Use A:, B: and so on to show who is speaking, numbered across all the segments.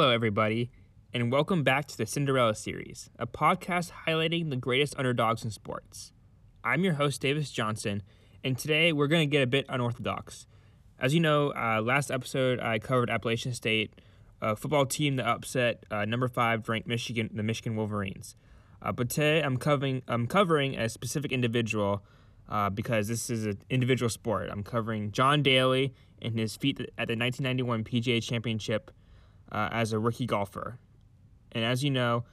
A: Hello, everybody, and welcome back to the Cinderella series, a podcast highlighting the greatest underdogs in sports. I'm your host, Davis Johnson, and today we're going to get a bit unorthodox. As you know, uh, last episode I covered Appalachian State, a football team that upset uh, number five ranked Michigan, the Michigan Wolverines. Uh, but today I'm covering I'm covering a specific individual uh, because this is an individual sport. I'm covering John Daly and his feat at the 1991 PGA Championship uh, as a rookie golfer. And as you know,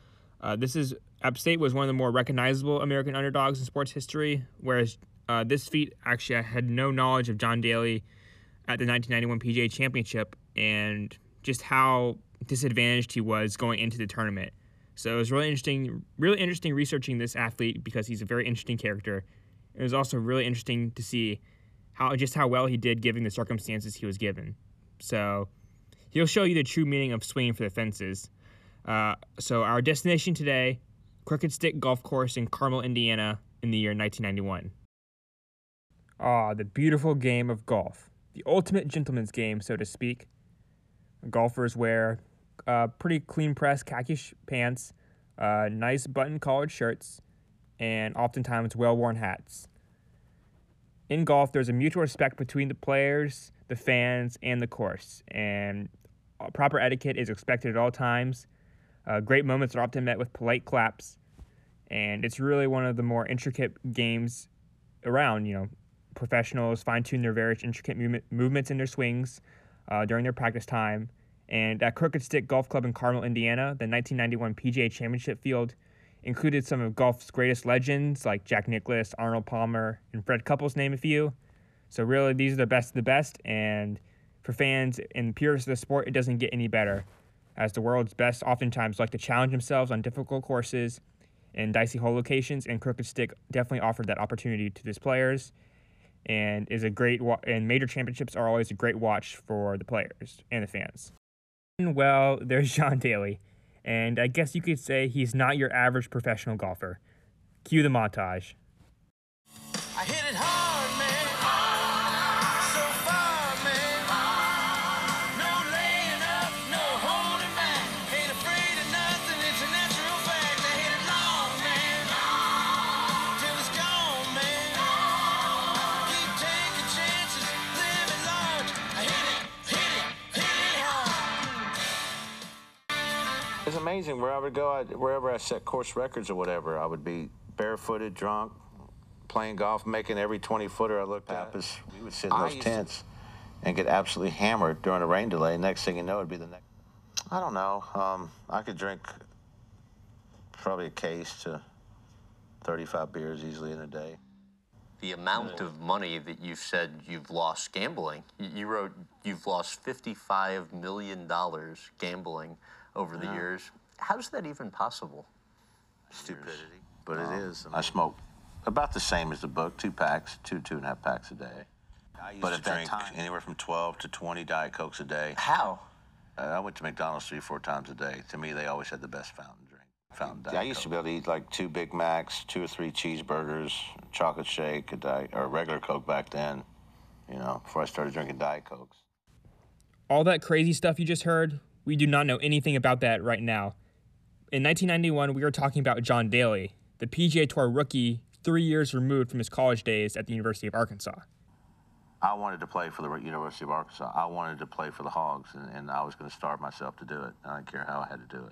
A: uh, this is App State was one of the more recognizable American underdogs in sports history, whereas uh, this feat actually I had no knowledge of John Daly at the 1991 PGA Championship and just how disadvantaged he was going into the tournament. So it was really interesting, really interesting researching this athlete because he's a very interesting character. It was also really interesting to see how just how well he did given the circumstances he was given. So he'll show you the true meaning of swinging for the fences. Uh, so our destination today, Crooked Stick Golf Course in Carmel, Indiana, in the year 1991. Ah, the beautiful game of golf, the ultimate gentleman's game, so to speak. Golfers wear uh, pretty clean pressed khaki pants, uh, nice button collared shirts, and oftentimes well worn hats. In golf, there's a mutual respect between the players, the fans, and the course, and proper etiquette is expected at all times. Uh, great moments are often met with polite claps, and it's really one of the more intricate games around. You know, professionals fine tune their various intricate movement, movements in their swings uh, during their practice time. And at Crooked Stick Golf Club in Carmel, Indiana, the 1991 PGA Championship field included some of golf's greatest legends like Jack Nicklaus, Arnold Palmer, and Fred Couples, name a few. So really, these are the best of the best, and for fans and purists of the sport, it doesn't get any better, as the world's best oftentimes like to challenge themselves on difficult courses and dicey hole locations, and Crooked Stick definitely offered that opportunity to these players, and is a great wa- and major championships are always a great watch for the players and the fans. Well, there's John Daly, and I guess you could say he's not your average professional golfer. Cue the montage.
B: It's
C: amazing where I would go, I, wherever I set course records or whatever, I would be barefooted, drunk, playing golf, making every 20 footer I looked at. We would sit in those
D: used to-
C: tents and get absolutely hammered during a rain delay. Next thing you know, it'd be the next. I don't know. Um, I could drink probably a case to 35 beers easily in a day.
D: the amount of money that you've said you've lost gambling. You, you wrote you've lost $55 million gambling over the years. How's that even possible?
C: Stupidity. But it is. I smoke about the same as the book, two packs, two, two and a half packs a day.
E: I used
C: But
E: to drink
C: time-
E: anywhere from 12 to 20 Diet Cokes a day.
D: How?
C: Uh, I went to McDonald's three, four times a day. To me, they always had the best fountain drink. Fountain Diet
E: I used to be able to eat like two Big Macs, two or three cheeseburgers, chocolate shake, a diet, or a regular Coke back then, you know, before I started drinking Diet Cokes.
A: All that crazy stuff you just heard, we do not know anything about that right now. In 1991, we were talking about John Daly, the PGA Tour rookie three years removed from his college days at the University of Arkansas.
C: I wanted to play for the University of Arkansas. I wanted to play for the Hogs, and, and I was going to starve myself to do it. I didn't care how I had to do it.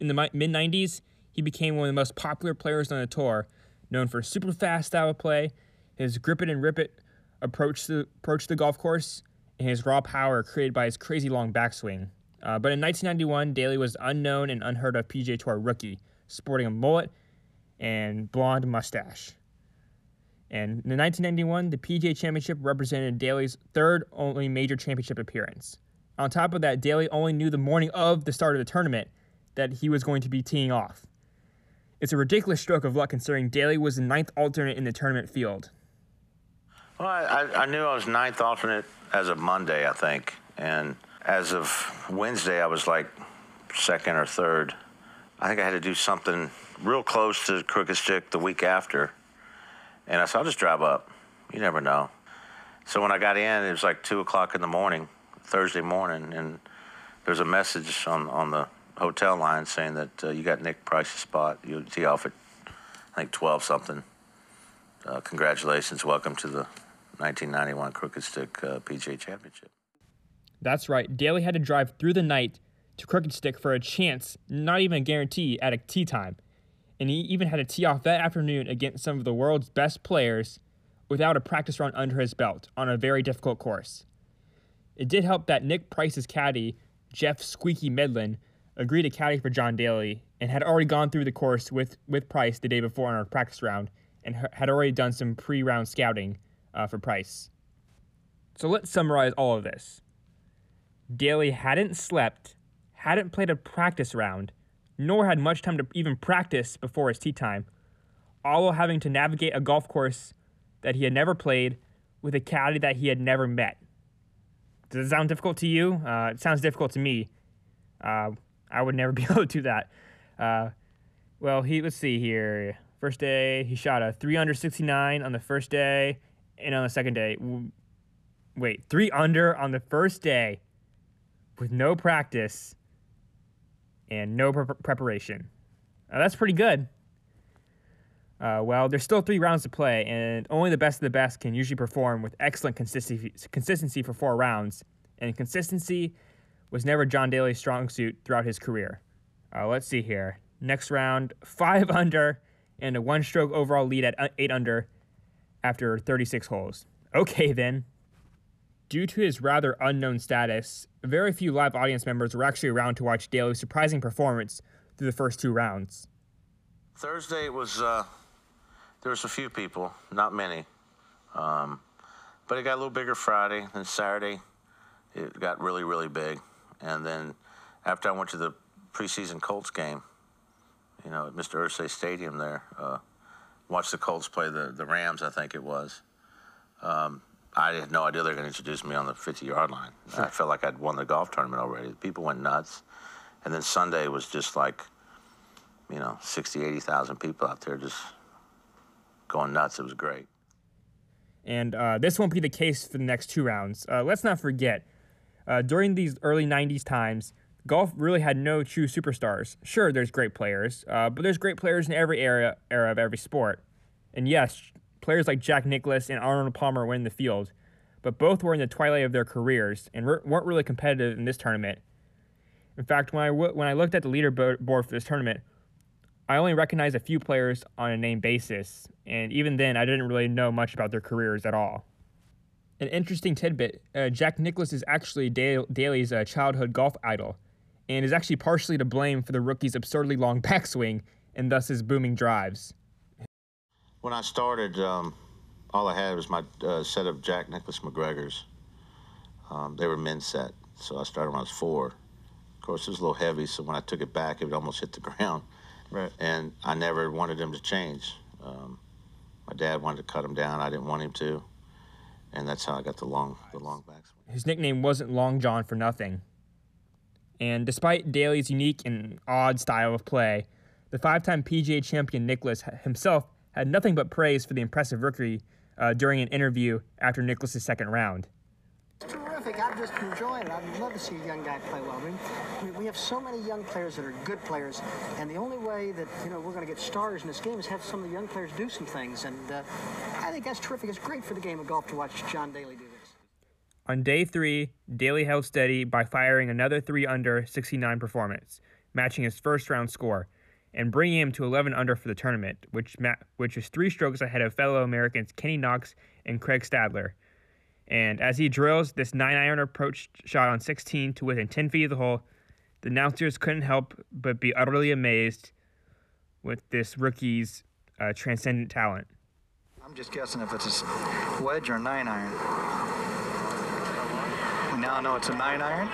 A: In the mid 90s, he became one of the most popular players on the tour, known for super fast style of play, his grip it and rip it approach to approach the golf course, and his raw power created by his crazy long backswing. Uh, but in 1991, Daly was unknown and unheard of PGA Tour rookie, sporting a mullet and blonde mustache. And in 1991, the PGA Championship represented Daly's third only major championship appearance. On top of that, Daly only knew the morning of the start of the tournament that he was going to be teeing off. It's a ridiculous stroke of luck considering Daly was the ninth alternate in the tournament field.
C: Well, I, I, I knew I was ninth alternate as of Monday, I think. And as of Wednesday, I was like second or third. I think I had to do something real close to Crooked Stick the week after. And I said, I'll just drive up. You never know. So when I got in, it was like 2 o'clock in the morning, Thursday morning, and there's a message on on the hotel line saying that uh, you got Nick Price's spot. You'll tee off at I think 12 something. Uh, congratulations, welcome to the 1991 Crooked Stick uh, PGA Championship.
A: That's right. Daly had to drive through the night to Crooked Stick for a chance, not even a guarantee, at a tee time. And he even had to tee off that afternoon against some of the world's best players without a practice round under his belt on a very difficult course. It did help that Nick Price's caddy, Jeff Squeaky Medlin, agreed to caddy for John Daly and had already gone through the course with, with Price the day before on our practice round and had already done some pre round scouting uh, for Price. So let's summarize all of this. Daly hadn't slept, hadn't played a practice round, nor had much time to even practice before his tee time, all while having to navigate a golf course that he had never played with a caddy that he had never met. Does it sound difficult to you? Uh, it sounds difficult to me. Uh, I would never be able to do that. Uh, well, he let's see here. First day, he shot a three under 69 on the first day, and on the second day, wait, three under on the first day with no practice and no pre- preparation. Uh, that's pretty good. Uh, well, there's still three rounds to play, and only the best of the best can usually perform with excellent consistency, consistency for four rounds. And consistency was never John Daly's strong suit throughout his career. Uh, let's see here. Next round, five under, and a one stroke overall lead at uh, eight under after 36 holes. Okay, then. Due to his rather unknown status, very few live audience members were actually around to watch Daly's surprising performance through the first two rounds.
C: Thursday was uh, there was a few people, not many, um, but it got a little bigger Friday. Then Saturday, it got really really big, and then after I went to the preseason Colts game, you know, at Mr. Irsay Stadium there, uh, watched the Colts play the the Rams. I think it was. Um, I had no idea they were going to introduce me on the 50 yard line. I felt like I'd won the golf tournament already. People went nuts. And then Sunday was just like, you know, 60, 80,000 people out there just going nuts. It was great.
A: and uh, this won't be the case for the next two rounds. Uh, let's not forget, uh, during these early 90s times, golf really had no true superstars. Sure, there's great players, uh, but there's great players in every era, era of every sport. And yes, players like Jack Nicklaus and Arnold Palmer were in the field, but both were in the twilight of their careers and re- weren't really competitive in this tournament. In fact, when I, w- when I looked at the leaderboard for this tournament, I only recognized a few players on a name basis, and even then, I didn't really know much about their careers at all. An interesting tidbit uh, Jack Nicklaus is actually Dale- Daly's uh, childhood golf idol, and is actually partially to blame for the rookie's absurdly long backswing and thus his booming drives.
C: When I started, um, all I had was my uh, set of Jack Nicklaus MacGregor's. Um, they were men's set, so I started when I was four. Of course, it was a little heavy, so when I took it back, it would almost hit the ground.
A: Right.
C: And I never wanted them to change. Um, my dad wanted to cut them down. I didn't want him to, and that's how I got the long, the long backswing.
A: His nickname wasn't Long John for nothing. And despite Daly's unique and odd style of play, the five time PGA champion Nicklaus himself had nothing but praise for the impressive rookie uh, during an interview after Nicklaus's second round.
F: It's terrific. I'm just enjoying it. I'd love to see a young guy play well. I mean, we, have so many young players that are good players, and the only way that you know we're going to get stars in this game is have some of the young players do some things, and uh, I think that's terrific. It's great for the game of golf to watch John Daly do this.
A: On day three, Daly held steady by firing another 3 under 69 performance, matching his first round score, and bringing him to 11 under for the tournament, which, ma- which is three strokes ahead of fellow Americans Kenny Knox and Craig Stadler. And as he drills this 9 iron approach shot on 16 to within 10 feet of the hole, the announcers couldn't help but be utterly amazed with this rookie's uh, transcendent talent.
G: I'm just guessing if it's a wedge or a nine iron. We now know it's a nine iron.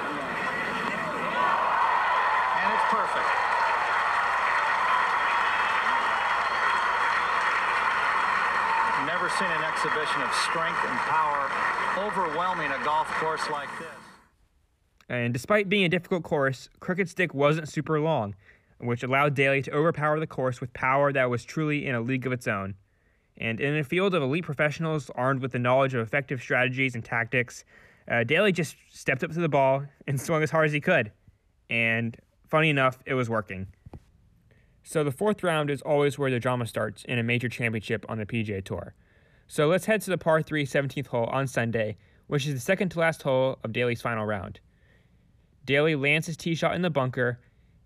G: And it's perfect. Never seen an exhibition of strength and power overwhelming a golf course like this.
A: And despite being a difficult course, Crooked Stick wasn't super long, which allowed Daly to overpower the course with power that was truly in a league of its own. And in a field of elite professionals armed with the knowledge of effective strategies and tactics, uh, Daly just stepped up to the ball and swung as hard as he could. and funny enough, it was working. So the fourth round is always where the drama starts in a major championship on the PGA Tour. So let's head to the par 3 17th hole on Sunday, which is the second to last hole of Daly's final round. Daly lands his tee shot in the bunker,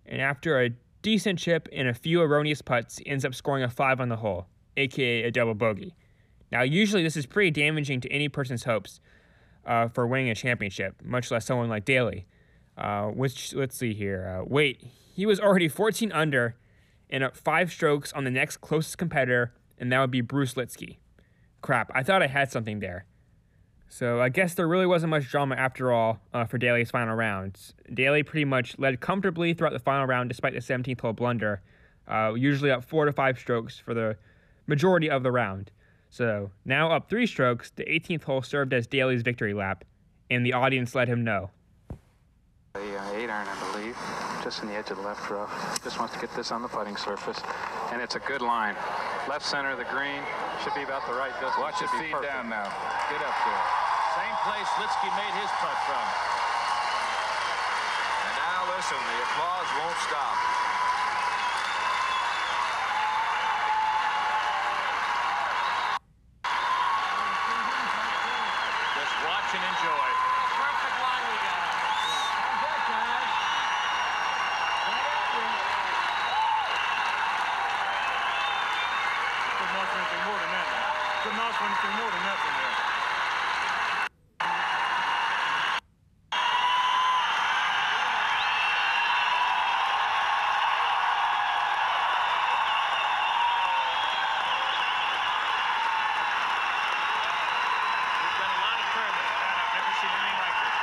A: and after a decent chip and a few erroneous putts, ends up scoring a 5 on the hole, aka a double bogey. Now, usually this is pretty damaging to any person's hopes uh, for winning a championship, much less someone like Daly. Uh, which, let's see here. Uh, wait, he was already 14 under and up five strokes on the next closest competitor, and that would be Bruce Lietzke. Crap, I thought I had something there. So I guess there really wasn't much drama after all uh, for Daly's final rounds. Daly pretty much led comfortably throughout the final round despite the 17th hole blunder, uh, usually up four to five strokes for the majority of the round. So now up three strokes, the 18th hole served as Daly's victory lap, and the audience let him know.
H: Uh, eight iron, I believe, just in the edge of the left rough. Just wants to get this on the putting surface, and it's a good line. Left center of the green should be about the right distance.
I: Watch it
H: Should be
I: feed
H: perfect.
I: down now. Get up there. Same place Lietzke made his putt from. And now listen, the applause won't stop. Just watch and enjoy. Perfect line we got.
G: Couldn't ask for anything more than that. Couldn't ask for anything more than that from there.
I: We've done a lot of tournaments. Man, I've never seen anything like this.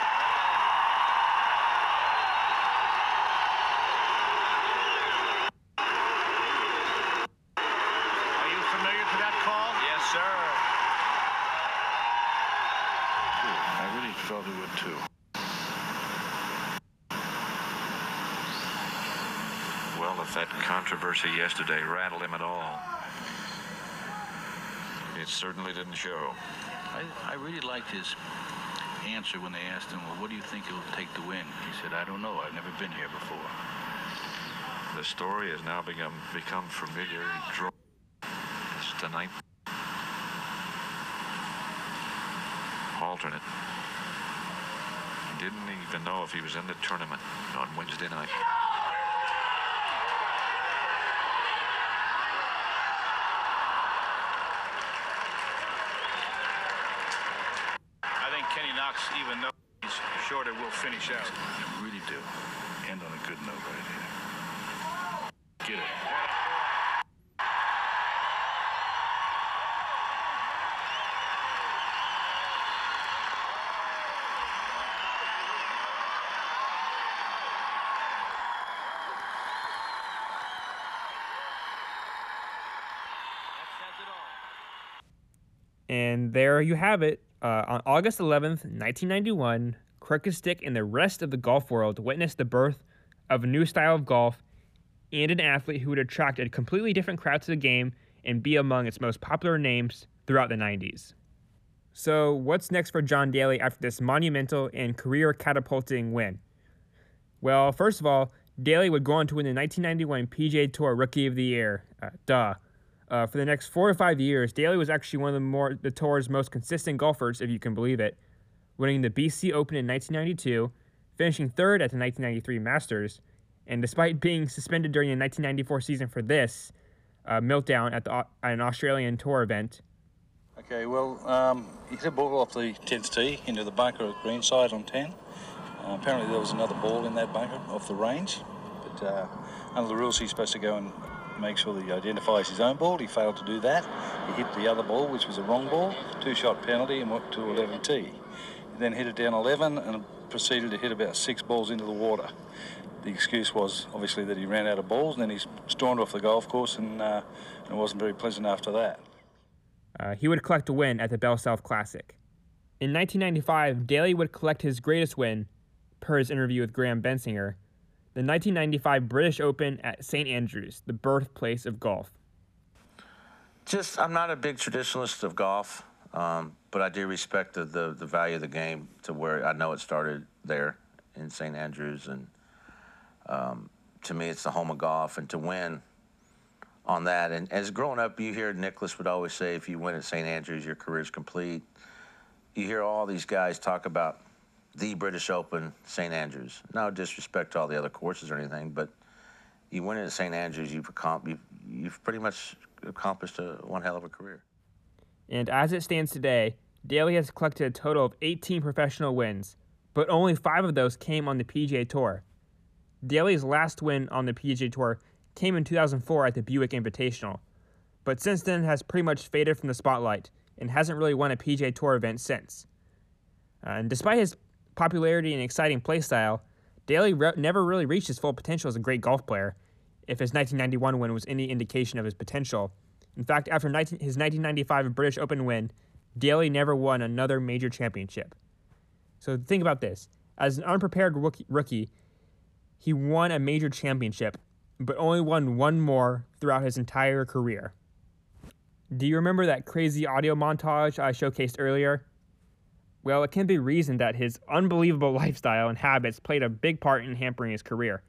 I: Are you familiar to that call? Yes, sir.
E: I really too.
J: Well, if that controversy yesterday rattled him at all, it certainly didn't show.
K: I, I really liked his answer when they asked him, well, what do you think it will take to win? He said, I don't know. I've never been here before.
J: The story has now become become familiar. He drove the alternate. Didn't even know if he was in the tournament on Wednesday night.
I: I think Kenny Knox, even though he's shorter, will finish out.
K: I really do. End on a good note right here. Get it.
A: And there you have it. Uh, on August 11th, 1991, Crooked Stick and the rest of the golf world witnessed the birth of a new style of golf and an athlete who would attract a completely different crowd to the game and be among its most popular names throughout the 90s. So, what's next for John Daly after this monumental and career catapulting win? Well, first of all, Daly would go on to win the 1991 PGA Tour Rookie of the Year. Uh, duh. Uh, for the next four to five years, Daly was actually one of the more the tour's most consistent golfers, if you can believe it, winning the BC Open in 1992, finishing third at the 1993 Masters, and despite being suspended during the 1994 season for this uh, meltdown at, the, at an Australian tour event,
K: Okay, well, um, he hit a ball off the 10th tee into the bunker at greenside on 10. Uh, apparently there was another ball in that bunker off the range, but uh, under the rules he's supposed to go and make sure that he identifies his own ball. He failed to do that. He hit the other ball, which was a wrong ball, two-shot penalty, and went to 11 tee. He then hit it down 11 and proceeded to hit about six balls into the water. The excuse was obviously that he ran out of balls, and then he stormed off the golf course, and, uh, and it wasn't very pleasant after that.
A: uh, he would collect a win at the BellSouth Classic. In 1995, Daly would collect his greatest win, per his interview with Graham Bensinger, the 1995 British Open at St Andrews, the birthplace of golf.
C: Just, I'm not a big traditionalist of golf, um, but I do respect the, the, the value of the game to where I know it started there in St. Andrews. And Um, to me, it's the home of golf, and to win on that. And as growing up, you hear Nicklaus would always say, if you win at St. Andrews, your career's complete. You hear all these guys talk about the British Open, St. Andrews. No disrespect to all the other courses or anything, but you win it at St. Andrews, you've, you've, you've pretty much accomplished a, one hell of a career.
A: And as it stands today, Daly has collected a total of 18 professional wins, but only five of those came on the PGA Tour. Daly's last win on the PGA Tour came in 2004 at the Buick Invitational, but since then has pretty much faded from the spotlight and hasn't really won a PGA Tour event since. Uh, and despite his popularity and exciting playstyle, Daly re- never really reached his full potential as a great golf player, if his 1991 win was any indication of his potential. In fact, after 19, his 1995 British Open win, Daly never won another major championship. So think about this. As an unprepared rookie, he won a major championship, but only won one more throughout his entire career. Do you remember that crazy audio montage I showcased earlier? Well, it can be reasoned that his unbelievable lifestyle and habits played a big part in hampering his career.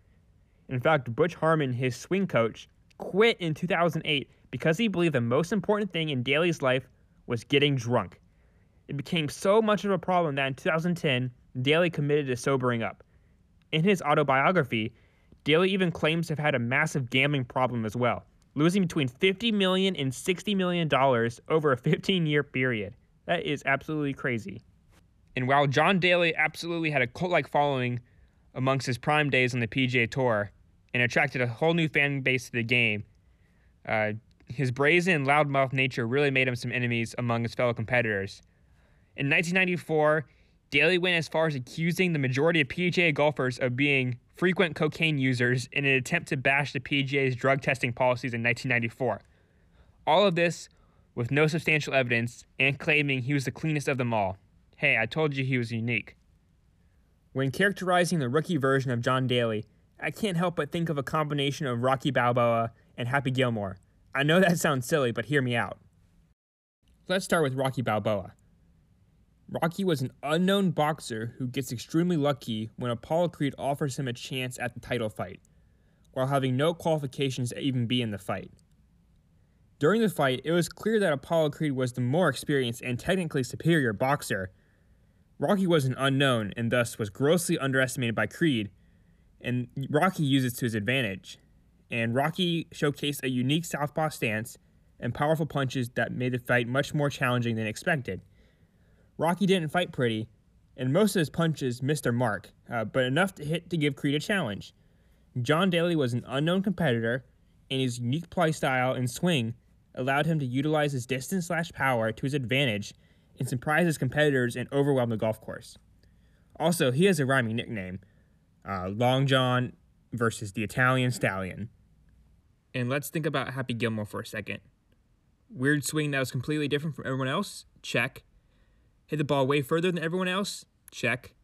A: In fact, Butch Harmon, his swing coach, quit in 2008 because he believed the most important thing in Daly's life was getting drunk. It became so much of a problem that in 2010, Daly committed to sobering up. In his autobiography, Daly even claims to have had a massive gambling problem as well, losing between 50 million and 60 million dollars over a 15-year period. That is absolutely crazy. And while John Daly absolutely had a cult-like following amongst his prime days on the PGA Tour and attracted a whole new fan base to the game, uh, his brazen and loudmouth nature really made him some enemies among his fellow competitors. In 1994, Daly went as far as accusing the majority of PGA golfers of being frequent cocaine users in an attempt to bash the PGA's drug testing policies in 1994. All of this with no substantial evidence and claiming he was the cleanest of them all. Hey, I told you he was unique. When characterizing the rookie version of John Daly, I can't help but think of a combination of Rocky Balboa and Happy Gilmore. I know that sounds silly, but hear me out. Let's start with Rocky Balboa. Rocky was an unknown boxer who gets extremely lucky when Apollo Creed offers him a chance at the title fight, while having no qualifications to even be in the fight. During the fight, it was clear that Apollo Creed was the more experienced and technically superior boxer. Rocky was an unknown and thus was grossly underestimated by Creed, and Rocky used it to his advantage and Rocky showcased a unique southpaw stance and powerful punches that made the fight much more challenging than expected. Rocky didn't fight pretty, and most of his punches missed their mark, uh, but enough to hit to give Creed a challenge. John Daly was an unknown competitor, and his unique play style and swing allowed him to utilize his distance slash power to his advantage and surprise his competitors and overwhelm the golf course. Also, he has a rhyming nickname uh, Long John versus the Italian Stallion. And let's think about Happy Gilmore for a second. Weird swing that was completely different from everyone else? Check. Hit the ball way further than everyone else? Check.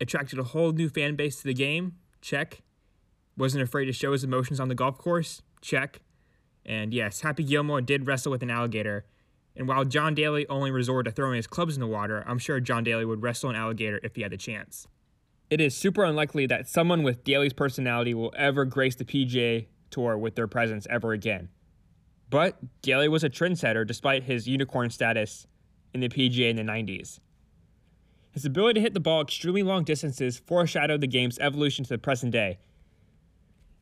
A: Attracted a whole new fan base to the game? Check. Wasn't afraid to show his emotions on the golf course? Check. And yes, Happy Gilmore did wrestle with an alligator. And while John Daly only resorted to throwing his clubs in the water, I'm sure John Daly would wrestle an alligator if he had the chance. It is super unlikely that someone with Daly's personality will ever grace the PGA tour with their presence ever again. But Daly was a trendsetter despite his unicorn status in the PGA in the 90s. His ability to hit the ball extremely long distances foreshadowed the game's evolution to the present day.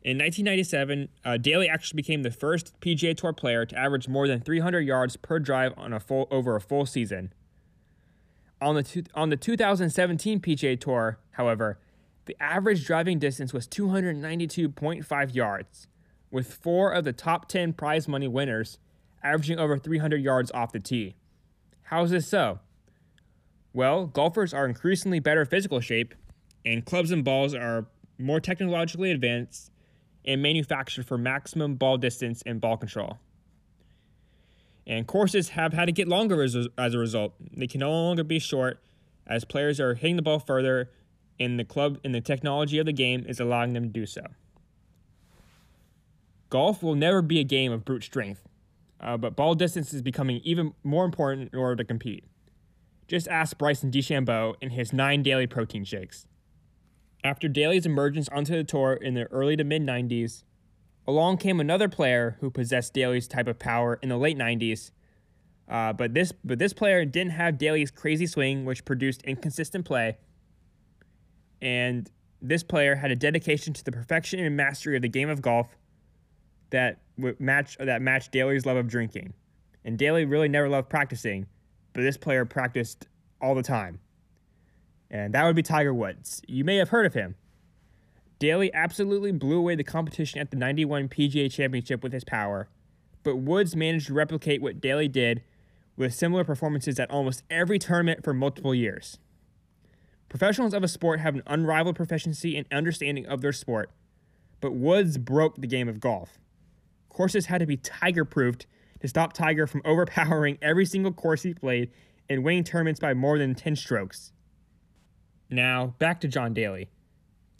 A: In 1997, uh, Daly actually became the first PGA Tour player to average more than 300 yards per drive on a full over a full season. On the two, on the 2017 PGA Tour, however, the average driving distance was 292.5 yards with four of the top 10 prize money winners averaging over 300 yards off the tee. How is this so? Well, golfers are increasingly better physical shape, and clubs and balls are more technologically advanced and manufactured for maximum ball distance and ball control. And courses have had to get longer as a, as a result. They can no longer be short as players are hitting the ball further, and the club and the technology of the game is allowing them to do so. Golf will never be a game of brute strength, uh, but ball distance is becoming even more important in order to compete. Just ask Bryson DeChambeau and his nine daily protein shakes. After Daly's emergence onto the tour in the early to mid 90s, along came another player who possessed Daly's type of power in the late 90s. Uh, but this but this player didn't have Daly's crazy swing, which produced inconsistent play. And this player had a dedication to the perfection and mastery of the game of golf that match that matched Daly's love of drinking. And Daly really never loved practicing, but this player practiced all the time. And that would be Tiger Woods. You may have heard of him. Daly absolutely blew away the competition at the 91 PGA Championship with his power, but Woods managed to replicate what Daly did with similar performances at almost every tournament for multiple years. Professionals of a sport have an unrivaled proficiency and understanding of their sport, but Woods broke the game of golf. Courses had to be tiger proofed to stop Tiger from overpowering every single course he played and winning tournaments by more than 10 strokes. Now, back to John Daly.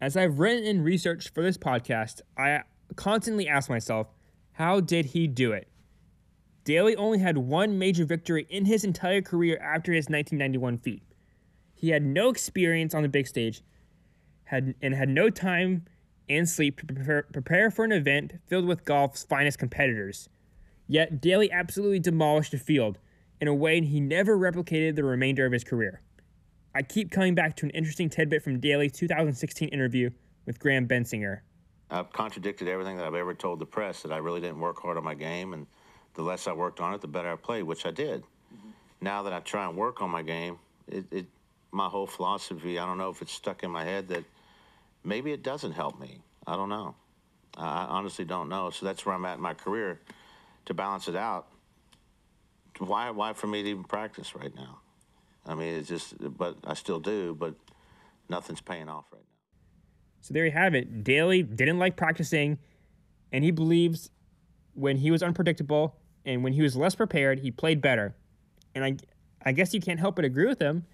A: As I've written and researched for this podcast, I constantly ask myself, how did he do it? Daly only had one major victory in his entire career after his 1991 feat. He had no experience on the big stage had, and had no time and sleep to prepare, prepare for an event filled with golf's finest competitors. Yet, Daly absolutely demolished the field in a way he never replicated the remainder of his career. I keep coming back to an interesting tidbit from Daly's 2016 interview with Graham Bensinger.
E: I've contradicted everything that I've ever told the press that I really didn't work hard on my game, and the less I worked on it, the better I played, which I did. Mm-hmm. Now that I try and work on my game, it, it, my whole philosophy, I don't know if it's stuck in my head that maybe it doesn't help me. I don't know. I honestly don't know. So that's where I'm at in my career. To balance it out, why, why for me to even practice right now? I mean, it's just, but I still do, but nothing's paying off right now.
A: So there you have it. Daly didn't like practicing, and he believes when he was unpredictable and when he was less prepared, he played better. And I, I guess you can't help but agree with him.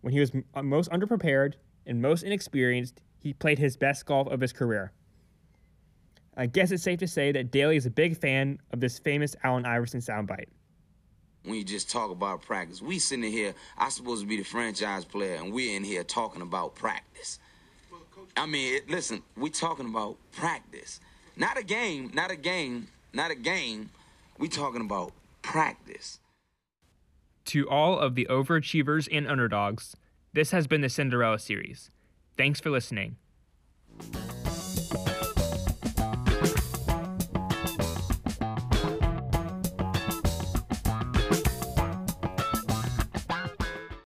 A: When he was uh, most underprepared and most inexperienced, he played his best golf of his career. I guess it's safe to say that Daly is a big fan of this famous Allen Iverson soundbite
L: when you just talk about practice. We sitting here, I'm supposed to be the franchise player, and we're in here talking about practice. I mean, listen, we talking about practice. Not a game, not a game, not a game. We talking about practice.
A: To all of the overachievers and underdogs, this has been the Cinderella series. Thanks for listening.